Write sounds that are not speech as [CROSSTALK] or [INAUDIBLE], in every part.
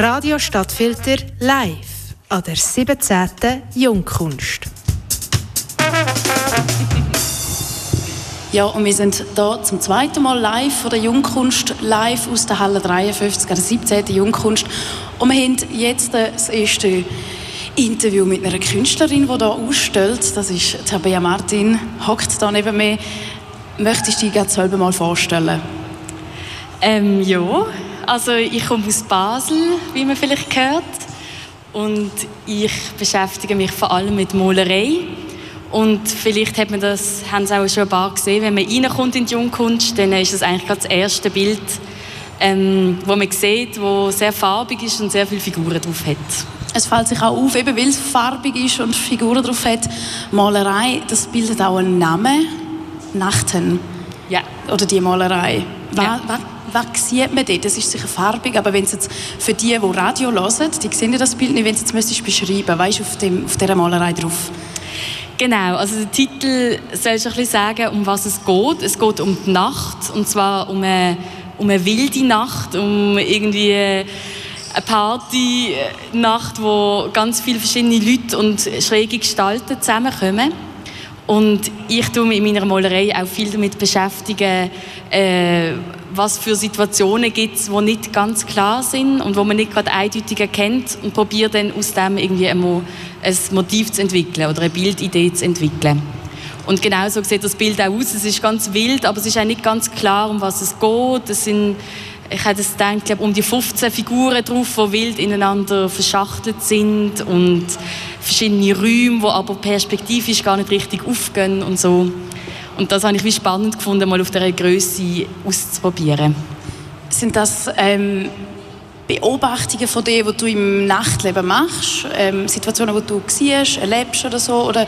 Radio Stadtfilter live an der 17. Jungkunst. Ja, und wir sind hier zum zweiten Mal live von der Jungkunst, live aus der Halle 53, der 17. Jungkunst. Und wir haben jetzt das erste Interview mit einer Künstlerin, die hier ausstellt. Das ist Tabea Martin, hockt da neben mir. Möchtest du dich gerade selber mal vorstellen? Ähm, ja, also ich komme aus Basel, wie man vielleicht hört. Und ich beschäftige mich vor allem mit Malerei. Und vielleicht hat man das, haben Sie auch schon ein paar gesehen, wenn man reinkommt in die Jungkunst, dann ist das eigentlich gerade das erste Bild, ähm, wo man sieht, wo sehr farbig ist und sehr viele Figuren drauf hat. Es fällt sich auch auf, eben weil es farbig ist und Figuren drauf hat. Malerei, das bildet auch einen Namen. Nachten. Ja. Oder die Malerei. Ja. Was, was sieht man dort? Das ist sicher farbig, aber wenn es jetzt für die, die Radio hören, die sehen das Bild nicht, wenn es jetzt beschreiben weißt du, auf, dem, auf dieser Malerei drauf? Genau, also der Titel soll schon ein bisschen sagen, um was es geht. Es geht um die Nacht, und zwar um eine, um eine wilde Nacht, um irgendwie eine Party-Nacht, wo ganz viele verschiedene Leute und schräge Gestalten zusammenkommen. Und ich tue mich in meiner Malerei auch viel damit beschäftigen, äh, was für Situationen gibt es, die nicht ganz klar sind und wo man nicht gerade eindeutig erkennt und probiere dann aus dem irgendwie ein Motiv zu entwickeln oder eine Bildidee zu entwickeln. Und genau so sieht das Bild auch aus. Es ist ganz wild, aber es ist auch nicht ganz klar, um was es geht. Es sind, ich hätte es gedacht, glaube, um die 15 Figuren drauf, die wild ineinander verschachtelt sind und verschiedene Räume, die aber perspektivisch gar nicht richtig aufgehen und so. Und das habe ich wie spannend gefunden, mal auf dieser Größe auszuprobieren. Sind das ähm, Beobachtungen von dir, die du im Nachtleben machst? Ähm, Situationen, die du siehst, erlebst oder so? Oder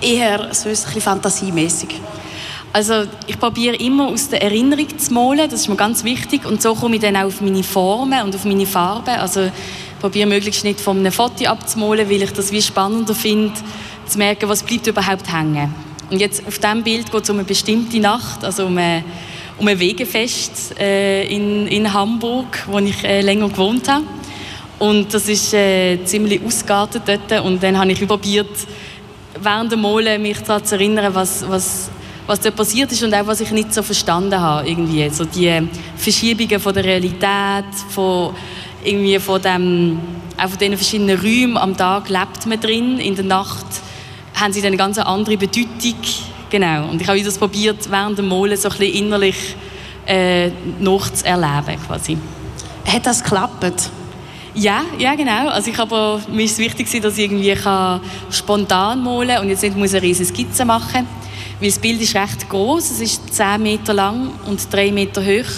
eher so ein bisschen fantasiemäßig? Also ich probiere immer aus der Erinnerung zu malen, das ist mir ganz wichtig. Und so komme ich dann auch auf meine Formen und auf meine Farben. Also ich probiere möglichst nicht von einem Foto abzumalen, weil ich das wie spannender finde, zu merken, was bleibt überhaupt hängen. Und jetzt auf diesem Bild geht es um eine bestimmte Nacht, also um ein, um ein Wegefest äh, in, in Hamburg, wo ich äh, länger gewohnt habe. Und das ist äh, ziemlich ausgeartet dort. Und dann habe ich probiert, während dem Malen mich daran zu erinnern, was, was, was dort passiert ist und auch, was ich nicht so verstanden habe. Irgendwie. So die Verschiebungen von der Realität, von, irgendwie von, dem, auch von diesen verschiedenen Räumen. Am Tag lebt man drin, in der Nacht haben sie dann eine ganz andere Bedeutung. Genau. Und ich habe das probiert, während dem Malen so ein bisschen innerlich äh, nachzuerleben quasi. Hat das geklappt? Ja, ja genau. Also ich aber, mir ist es wichtig, dass ich irgendwie kann spontan malen und jetzt nicht muss eine riesige Skizze machen weil das Bild ist recht groß. Es ist 10 Meter lang und 3 Meter hoch.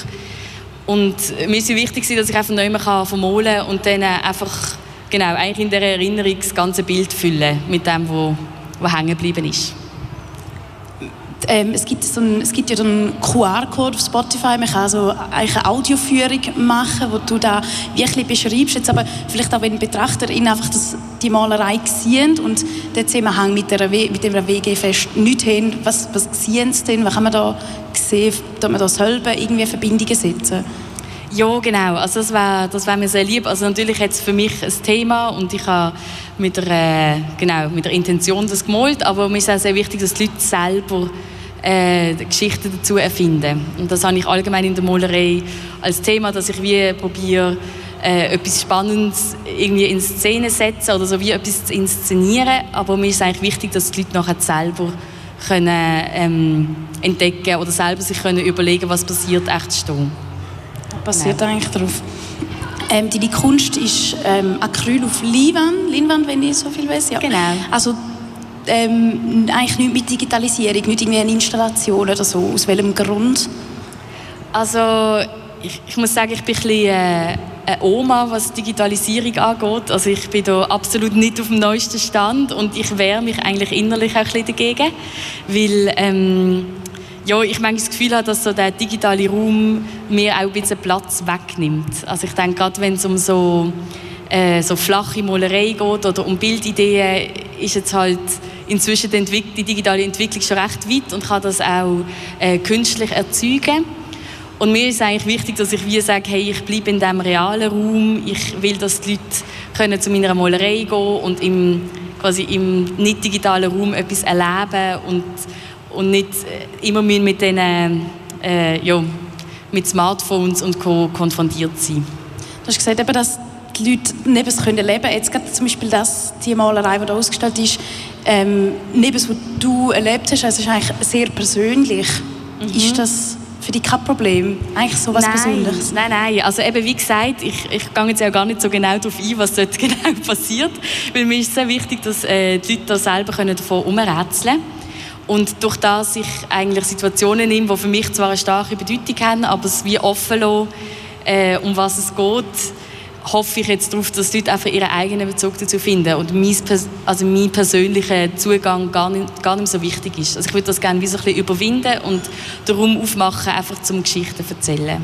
Und mir ist wichtig, dass ich einfach nicht mehr vermalen kann und dann einfach genau, eigentlich in der Erinnerung das ganze Bild füllen mit dem, was was hängen geblieben ist. Ähm, es, gibt so ein, es gibt ja einen QR-Code auf Spotify. Man kann so eine Audioführung machen, wo du da wirklich beschreibst. Jetzt aber vielleicht auch, wenn Betrachter einfach das, die Malerei sehen und den Zusammenhang mit, der, mit dem WG-Fest nicht haben. Was, was sehen sie denn? Was kann man da sehen, dass man da selber irgendwie Verbindungen setzen? Ja, genau. Also das wäre das wär mir sehr lieb. Also natürlich jetzt für mich ein Thema und ich habe mit der, genau, mit der Intention das gemalt, aber mir ist auch sehr wichtig, dass die Leute selber äh, Geschichten dazu erfinden. Und das habe ich allgemein in der Malerei als Thema, dass ich wie probiere, äh, etwas Spannendes irgendwie in Szene setzen oder so wie etwas zu inszenieren. Aber mir ist eigentlich wichtig, dass die Leute nachher selber können, ähm, entdecken oder selber sich können überlegen, was passiert echt stehen. Was passiert Nein. eigentlich drauf? Ähm, deine Kunst ist ähm, Acryl auf Leinwand, Leinwand, wenn ich so viel weiß. Ja. Genau. Also ähm, eigentlich nicht mit Digitalisierung, nicht irgendwie eine Installation oder so. Aus welchem Grund? Also ich, ich muss sagen, ich bin ein bisschen äh, eine Oma, was Digitalisierung angeht. Also ich bin da absolut nicht auf dem neuesten Stand und ich wehre mich eigentlich innerlich auch ein bisschen dagegen, weil ähm, ja, ich manchmal das Gefühl habe, dass so der digitale Raum mir auch ein bisschen Platz wegnimmt. Also ich denke, gerade wenn es um so, äh, so flache Malerei geht oder um Bildideen, ist jetzt halt inzwischen die, die digitale Entwicklung schon recht weit und kann das auch äh, künstlich erzeugen. Und mir ist eigentlich wichtig, dass ich wie sage, hey, ich bleibe in diesem realen Raum, ich will, dass die Leute können zu meiner Malerei gehen und im, quasi im nicht digitalen Raum etwas erleben und, und nicht äh, immer mit diesen, äh, ja, mit Smartphones und Co. konfrontiert sein. Du hast gesagt, eben, dass die Leute neben es können leben Jetzt gerade zum Beispiel das, die Malerei, die da ausgestellt ist, ähm, neben es, was du erlebt hast, also ist eigentlich sehr persönlich. Mhm. Ist das für dich kein Problem? Eigentlich so was nein, Persönliches? Nein, nein. Also eben, wie gesagt, ich, ich gehe jetzt ja gar nicht so genau darauf ein, was dort [LAUGHS] genau passiert. Weil mir ist sehr wichtig, dass äh, die Leute da selber können davon herumrätseln können. Und durch das ich eigentlich Situationen nehme, die für mich zwar eine starke Bedeutung haben, aber es wie offen lassen, äh, um was es geht, hoffe ich jetzt darauf, dass die Leute einfach ihren eigenen Bezug dazu finden und mein, also mein persönlicher Zugang gar nicht, gar nicht so wichtig ist. Also ich würde das gerne wie so ein bisschen überwinden und den Raum aufmachen, einfach zum Geschichten erzählen.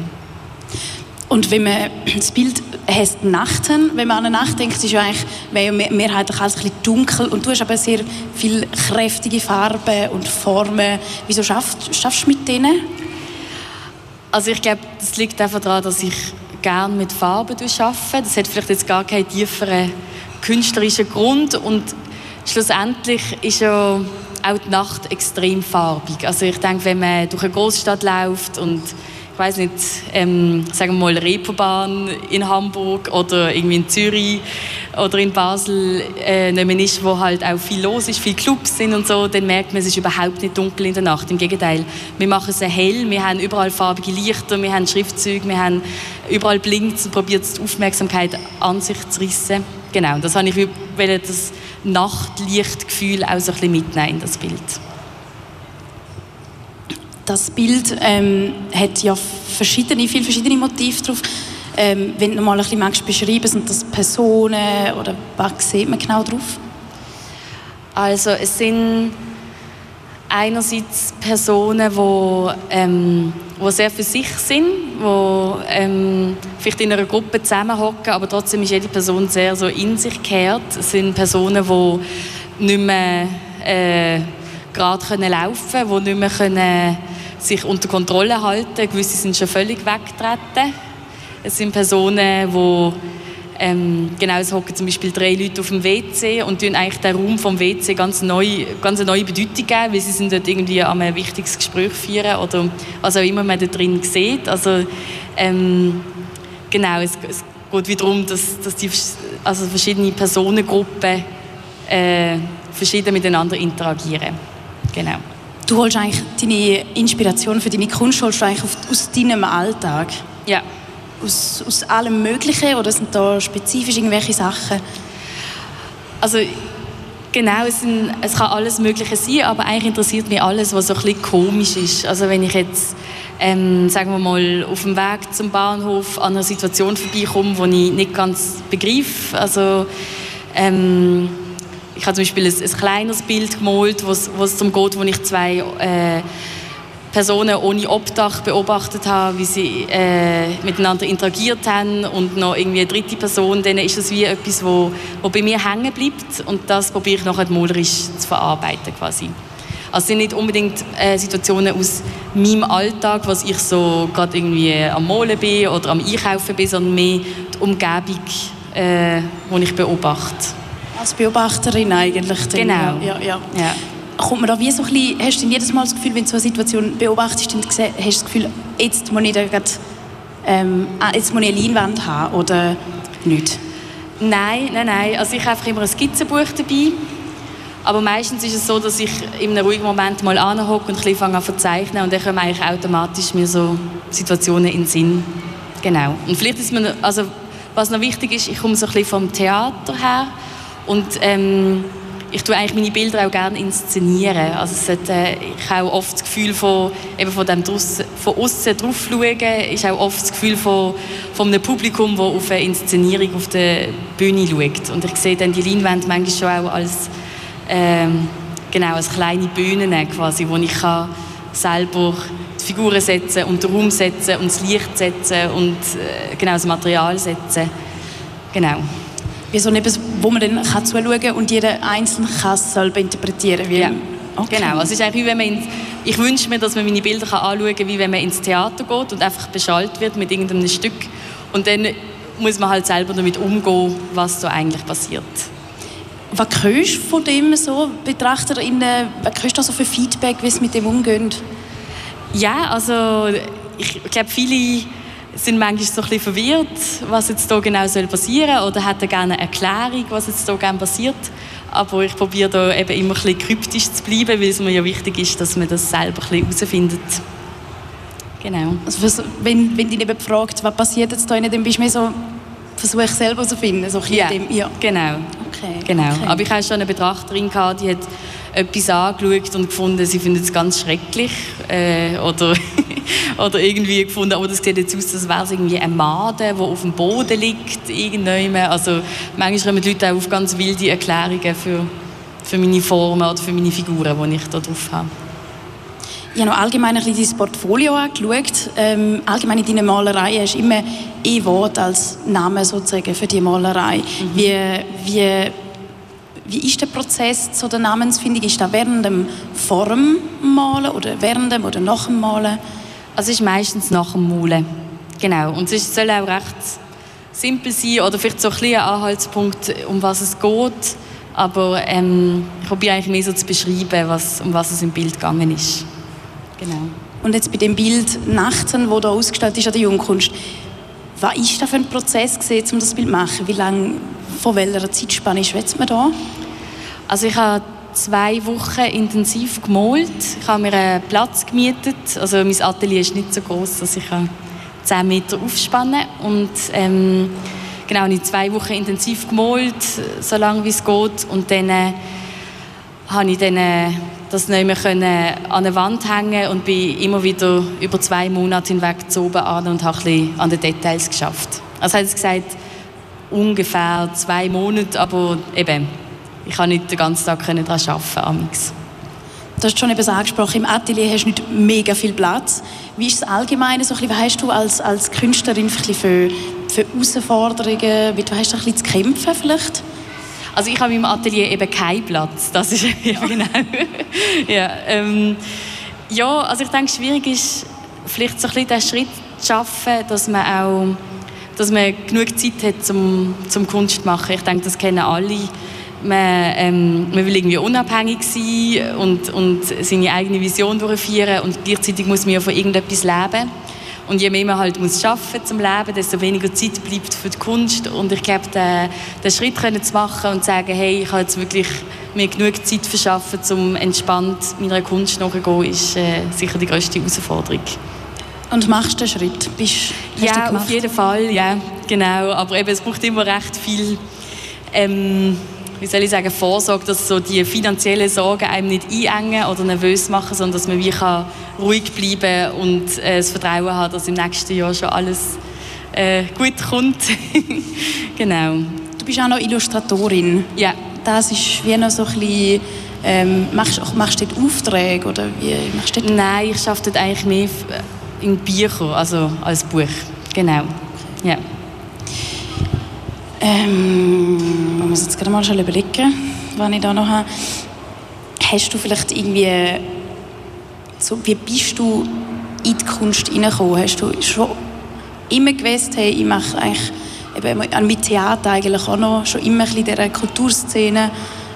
Und wenn man das Bild heißt Nachten, wenn man an eine Nacht denkt, ist ja eigentlich mehrheitlich alles ein bisschen dunkel und du hast aber sehr viele kräftige Farben und Formen. Wieso schaffst, schaffst du mit denen? Also ich glaube, das liegt einfach daran, dass ich gerne mit Farben arbeite. Das hat vielleicht jetzt gar keinen tieferen künstlerischen Grund und schlussendlich ist ja auch die Nacht extrem farbig. Also ich denke, wenn man durch eine Großstadt läuft und weiß nicht, ähm, sagen wir mal Reeperbahn in Hamburg oder irgendwie in Zürich oder in Basel äh, ist, wo halt auch viel los ist, viele Clubs sind und so, dann merkt man, es ist überhaupt nicht dunkel in der Nacht. Im Gegenteil, wir machen es hell, wir haben überall farbige Lichter, wir haben Schriftzüge, wir haben überall blinkt und probiert die Aufmerksamkeit an sich zu rissen. Genau, das habe ich das Nachtlichtgefühl auch so ein bisschen mitnehmen in das Bild. Das Bild ähm, hat ja verschiedene, viele verschiedene Motive drauf. Ähm, wenn du mal ein bisschen beschreiben sind das Personen oder was sieht man genau drauf? Also es sind einerseits Personen, die, ähm, die sehr für sich sind, die ähm, vielleicht in einer Gruppe zusammenhocken, aber trotzdem ist jede Person sehr so in sich gekehrt. Es sind Personen, die nicht mehr äh, gerade können laufen die nicht mehr können sich unter Kontrolle halten. Gewisse sind schon völlig weggetreten. Es sind Personen, die ähm, genau, es hocken zum Beispiel drei Leute auf dem WC und tun eigentlich den Raum vom WC ganz, neu, ganz eine neue Bedeutung geben, weil sie sind dort irgendwie an ein wichtiges Gespräch führen oder was auch immer man da drin sieht. Also ähm, genau, es, es geht wieder darum, dass, dass die also verschiedene Personengruppen äh, verschieden miteinander interagieren. Genau. Du holst eigentlich deine Inspiration für deine Kunst holst du eigentlich aus deinem Alltag? Ja. Aus, aus allem Möglichen oder sind da spezifisch irgendwelche Sachen? Also genau, es, sind, es kann alles Mögliche sein, aber eigentlich interessiert mich alles, was so ein bisschen komisch ist. Also wenn ich jetzt, ähm, sagen wir mal, auf dem Weg zum Bahnhof an einer Situation vorbeikomme, die ich nicht ganz begreife, also ähm, ich habe zum Beispiel ein, ein kleines Bild gemalt, wo es darum geht, wo ich zwei äh, Personen ohne Obdach beobachtet habe, wie sie äh, miteinander interagiert haben und noch irgendwie eine dritte Person, dann ist das wie etwas, wo, wo bei mir hängen bleibt und das probiere ich nachher malerisch zu verarbeiten quasi. Also sind nicht unbedingt äh, Situationen aus meinem Alltag, was ich so gerade irgendwie am Malen bin oder am Einkaufen bin, sondern mehr die Umgebung, äh, die ich beobachte. Als Beobachterin eigentlich. Genau. Ja, ja. ja. Kommt man da wie so ein bisschen, hast du jedes Mal das Gefühl, wenn du so eine Situation beobachtest, dann hast du das Gefühl, jetzt muss ich, da grad, ähm, ah, jetzt muss ich eine Leinwand haben oder nicht? Nein, nein, nein. Also ich habe einfach immer ein Skizzenbuch dabei. Aber meistens ist es so, dass ich in einem ruhigen Moment mal anhocke und ein bisschen an zu verzeichnen und dann kommen eigentlich automatisch mir so Situationen in den Sinn. Genau. Und vielleicht ist mir, also was noch wichtig ist, ich komme so ein bisschen vom Theater her und ähm, ich tue eigentlich meine Bilder auch gerne inszenieren. Also es hat, äh, ich habe oft das Gefühl von, eben von dem von außen drauf schauen, ist auch oft das Gefühl von, von einem Publikum, das auf eine Inszenierung auf der Bühne schaut. Und ich sehe dann die Leinwand manchmal schon auch als, ähm, genau, als kleine Bühne quasi, wo ich kann selber die Figuren setzen und den Raum setzen und das Licht setzen und äh, genau das Material setzen. Genau wie so etwas, wo man dann kann zuschauen kann und jeder einzeln kann es selber interpretieren kann. Ja. Okay. Genau, also es ist eigentlich wie wenn man ins, ich wünsche mir, dass man meine Bilder kann anschauen kann, wie wenn man ins Theater geht und einfach beschallt wird mit irgendeinem Stück und dann muss man halt selber damit umgehen, was da eigentlich passiert. Was hörst du von dem so, BetrachterInnen, was hörst du so für Feedback, wie es mit dem umgeht? Ja, also ich glaube, viele sind manchmal so ein bisschen verwirrt, was jetzt hier genau soll passieren soll oder hätten gerne eine Erklärung, was jetzt hier gerne passiert. Aber ich probiere da eben immer ein bisschen kryptisch zu bleiben, weil es mir ja wichtig ist, dass man das selber ein bisschen herausfindet. Genau. Also wenn, wenn dich eben fragt, was passiert jetzt da, dann bist du mir so, versuche ich selber zu finden. So ja, dem, ja, genau. Okay. genau. Okay. Aber ich hatte schon eine Betrachterin, gehabt, die hat etwas angeschaut und gefunden, sie findet es ganz schrecklich. Äh, oder, [LAUGHS] oder irgendwie gefunden, aber das sieht jetzt aus, als wäre es irgendwie ein Maden, der auf dem Boden liegt. Irgendwann. Also manchmal kommen die Leute auch auf ganz wilde Erklärungen für, für meine Formen oder für meine Figuren, die ich da drauf habe. Ich habe noch allgemein ein bisschen dein Portfolio angeschaut. Ähm, allgemein in deinen Malereien hast du immer E-Wort als Name sozusagen für die Malerei. Mhm. Wie, wie wie ist der Prozess zu der Namensfindung? Ist das während dem Formmalen oder während dem oder nach dem Malen? Also es ist meistens nach dem Malen. Genau. Und es soll auch recht simpel sein oder vielleicht so ein, ein Anhaltspunkt, um was es geht. Aber ähm, ich probiere eigentlich mehr so zu beschreiben, was, um was es im Bild gegangen ist. Genau. Und jetzt bei dem Bild Nachten, wo da ausgestellt ist an der Jungkunst, was war das für ein Prozess, gewesen, um das Bild zu machen? Wie lange, von welcher Zeitspanne schwätzt man da? Also ich habe zwei Wochen intensiv gemalt. Ich habe mir einen Platz gemietet. Also mein Atelier ist nicht so groß, dass ich 10 Meter aufspannen und ähm, genau, ich zwei Wochen intensiv gemalt, so lange wie es geht. Und dann äh, habe ich dann, äh, das nicht mehr an der Wand hängen und bin immer wieder über zwei Monate hinweg zu oben an und habe ein an den Details geschafft. Also hat es gesagt, ungefähr zwei Monate, aber eben, ich kann nicht den ganzen Tag daran arbeiten. Du hast schon eben angesprochen, im Atelier hast du nicht mega viel Platz. Wie ist es allgemein? So, was hast du als, als Künstlerin für, für Herausforderungen? Wie hast du ein bisschen zu kämpfen vielleicht? Also ich habe im Atelier eben keinen Platz. Das ist [LAUGHS] eben genau. ja, ähm, ja, also ich denke, schwierig ist vielleicht so ein bisschen den Schritt zu schaffen, dass man auch dass man genug Zeit hat zum, zum Kunst machen. Ich denke, das kennen alle. Man, ähm, man will irgendwie unabhängig sein und, und seine eigene Vision durchführen und gleichzeitig muss man ja von irgendetwas leben. Und je mehr man halt muss arbeiten zum Leben, desto weniger Zeit bleibt für die Kunst. Und ich glaube, den, den Schritt können zu machen und zu sagen, hey, ich habe jetzt wirklich mir genug Zeit verschaffen, um entspannt meiner Kunst nachzugehen, ist äh, sicher die größte Herausforderung. Und machst den Schritt? Bist, ja, auf jeden Fall, ja, genau. Aber eben, es braucht immer recht viel ähm, wie soll ich sagen, Vorsorge, dass so die finanziellen Sorgen einem nicht einengen oder nervös machen, sondern dass man wie kann ruhig bleiben und äh, das Vertrauen hat, dass im nächsten Jahr schon alles äh, gut kommt. [LAUGHS] genau. Du bist auch noch Illustratorin. Ja. Das ist wie noch so ein bisschen, ähm, machst, machst du dort Aufträge oder wie machst du dort? Nein, ich arbeite dort eigentlich mehr in Büchern, also als Buch. Genau. Ja. Ähm, ich muss jetzt gerade mal schon überlegen, was ich da noch habe. Hast du vielleicht irgendwie, so, wie bist du in die Kunst hineingekommen? Hast du schon immer gewusst, hey, ich mache eigentlich eben mit Theater eigentlich auch noch schon immer bisschen dieser Kulturszene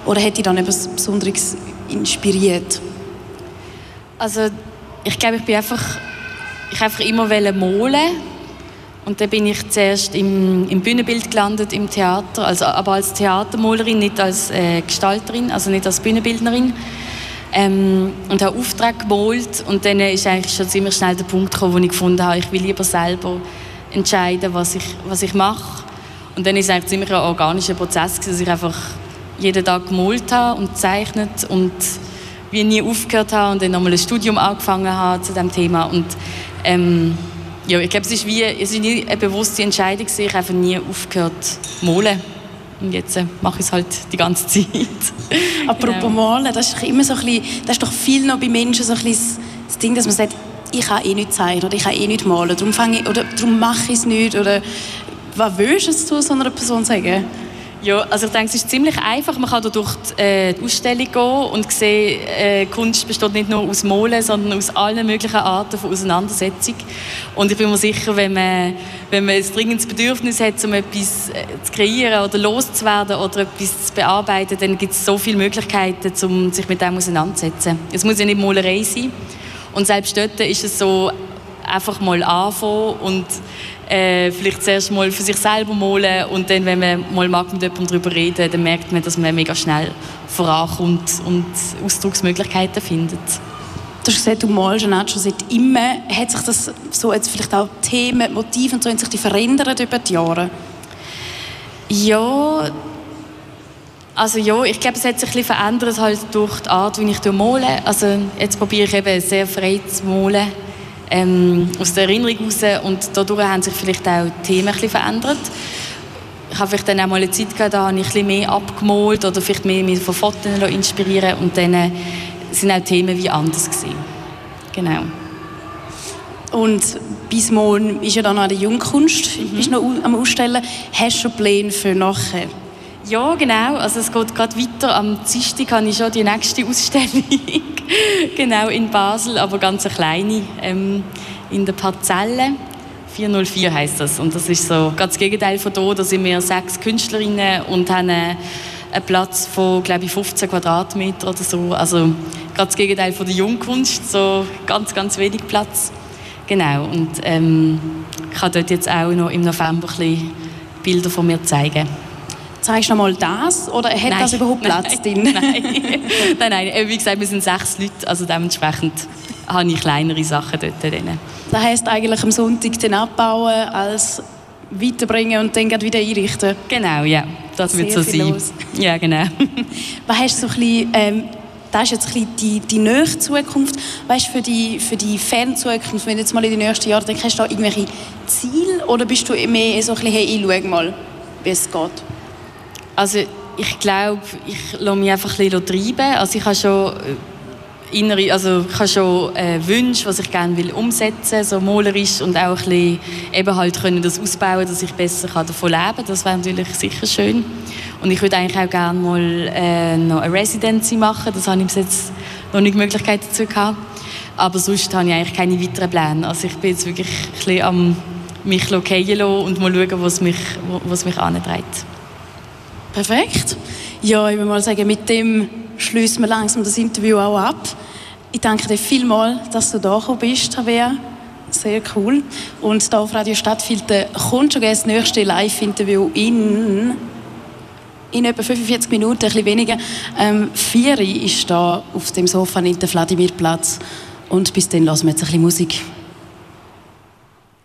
oder hat dich dann etwas Besonderes inspiriert? Also ich glaube, ich bin einfach, ich einfach immer malen und dann bin ich zuerst im, im Bühnenbild gelandet, im Theater, also, aber als Theatermalerin, nicht als äh, Gestalterin, also nicht als Bühnenbildnerin. Ähm, und habe Auftrag gemalt und dann ist eigentlich schon ziemlich schnell der Punkt gekommen, wo ich gefunden habe, ich will lieber selber entscheiden, was ich, was ich mache. Und dann ist es eigentlich ziemlich ein organischer Prozess, dass ich einfach jeden Tag gemalt habe und gezeichnet und wie nie aufgehört habe und dann nochmal ein Studium angefangen habe zu diesem Thema. Und, ähm, ja, ich glaube, es ist wie es ist nie eine bewusste Entscheidung, ich habe einfach nie aufgehört zu malen. Und jetzt äh, mache ich es halt die ganze [LAUGHS] Zeit. Apropos genau. Malen, das ist immer so ein bisschen, das ist doch viel noch bei Menschen so ein bisschen das Ding, dass man sagt, ich kann eh nicht zeichnen oder ich kann eh nicht malen, darum, fange ich, oder darum mache ich es nicht. Oder was willst du zu so einer Person sagen? Ja, also ich denke, es ist ziemlich einfach. Man kann da durch die, äh, die Ausstellung gehen und sehen, äh, Kunst besteht nicht nur aus Malen, sondern aus allen möglichen Arten von Auseinandersetzung. Und ich bin mir sicher, wenn man, wenn man ein dringendes Bedürfnis hat, um etwas äh, zu kreieren oder loszuwerden oder etwas zu bearbeiten, dann gibt es so viele Möglichkeiten, um sich mit dem auseinanderzusetzen. Es muss ja nicht Malerei sein. Und selbst dort ist es so, einfach mal anfangen und äh, vielleicht zuerst mal für sich selber malen und dann, wenn man mal mag mit jemandem darüber reden, dann merkt man, dass man mega schnell vorankommt und Ausdrucksmöglichkeiten findet. Du hast gesagt, du malst schon, schon seit immer. Hat sich das so jetzt vielleicht auch Themen, Motive und so, haben sich die verändert über die Jahre? Ja, also ja, ich glaube, es hat sich ein bisschen verändert halt durch die Art, wie ich male. Also jetzt probiere ich eben sehr frei zu malen ähm, aus der Erinnerung heraus und dadurch haben sich vielleicht auch die Themen ein bisschen verändert. Ich habe vielleicht dann auch mal eine Zeit gehabt, da habe ich ein bisschen mehr abgemalt oder vielleicht mehr mich von Fotos inspirieren und dann äh, sind auch Themen wie anders gewesen. Genau. Und bis morgen ist ja dann noch die Jungkunst, mhm. ist noch am Ausstellen. Hast du Pläne für nachher? Ja, genau. Also es geht gerade weiter. Am Dienstag habe ich schon die nächste Ausstellung. [LAUGHS] genau, in Basel, aber ganz eine kleine. Ähm, in der Parzelle. 404 heißt das. Und das ist so ganz das Gegenteil von hier. Da sind wir sechs Künstlerinnen und haben einen Platz von, glaube ich, 15 Quadratmeter oder so. Also ganz das Gegenteil von der Jungkunst. So ganz, ganz wenig Platz. Genau. Und ähm, ich kann dort jetzt auch noch im November ein bisschen Bilder von mir zeigen. Zeigst du noch mal das oder hat nein, das überhaupt Platz nein, drin? [LAUGHS] Nein. nein, nein, wie gesagt, wir sind sechs Leute, also dementsprechend habe ich kleinere Sachen dort drin. Das heisst eigentlich am Sonntag den abbauen, als weiterbringen und dann wieder einrichten? Genau, ja, das Sehr wird so sein. Los. [LAUGHS] Ja, genau. [LAUGHS] Was hast du so ein bisschen, ähm, das ist jetzt ein die, die nächste Zukunft. Weißt, für die, für die Fernzukunft, wenn du jetzt mal in die nächsten Jahre denkst, hast du da irgendwelche Ziele oder bist du mehr so ein bisschen, hey, ich schau mal, wie es geht? Also ich glaube, ich lasse mich einfach ein treiben. Also ich habe schon äh, innere, also ich habe schon äh, Wünsche, was ich gerne will umsetzen, so malerisch und auch ein bisschen eben halt können das ausbauen, dass ich besser davon leben kann. Das wäre natürlich sicher schön. Und ich würde eigentlich auch gerne mal äh, noch eine Residency machen. Das habe ich bis jetzt noch nicht die Möglichkeit dazu gehabt. Aber sonst habe ich eigentlich keine weiteren Pläne. Also ich bin jetzt wirklich ein bisschen am mich fallen und mal schauen, was mich, was mich antreibt. Perfekt. Ja, ich würde mal sagen, mit dem schließen wir langsam das Interview auch ab. Ich danke dir vielmals, dass du da bist, Tabea. Sehr cool. Und da auf Radio Stadtfilter kommt schon das nächste Live-Interview in in etwa 45 Minuten, ein bisschen weniger. Ähm, Vieri ist da auf dem Sofa in der Vladimirplatz. Und bis dann lassen wir jetzt ein bisschen Musik.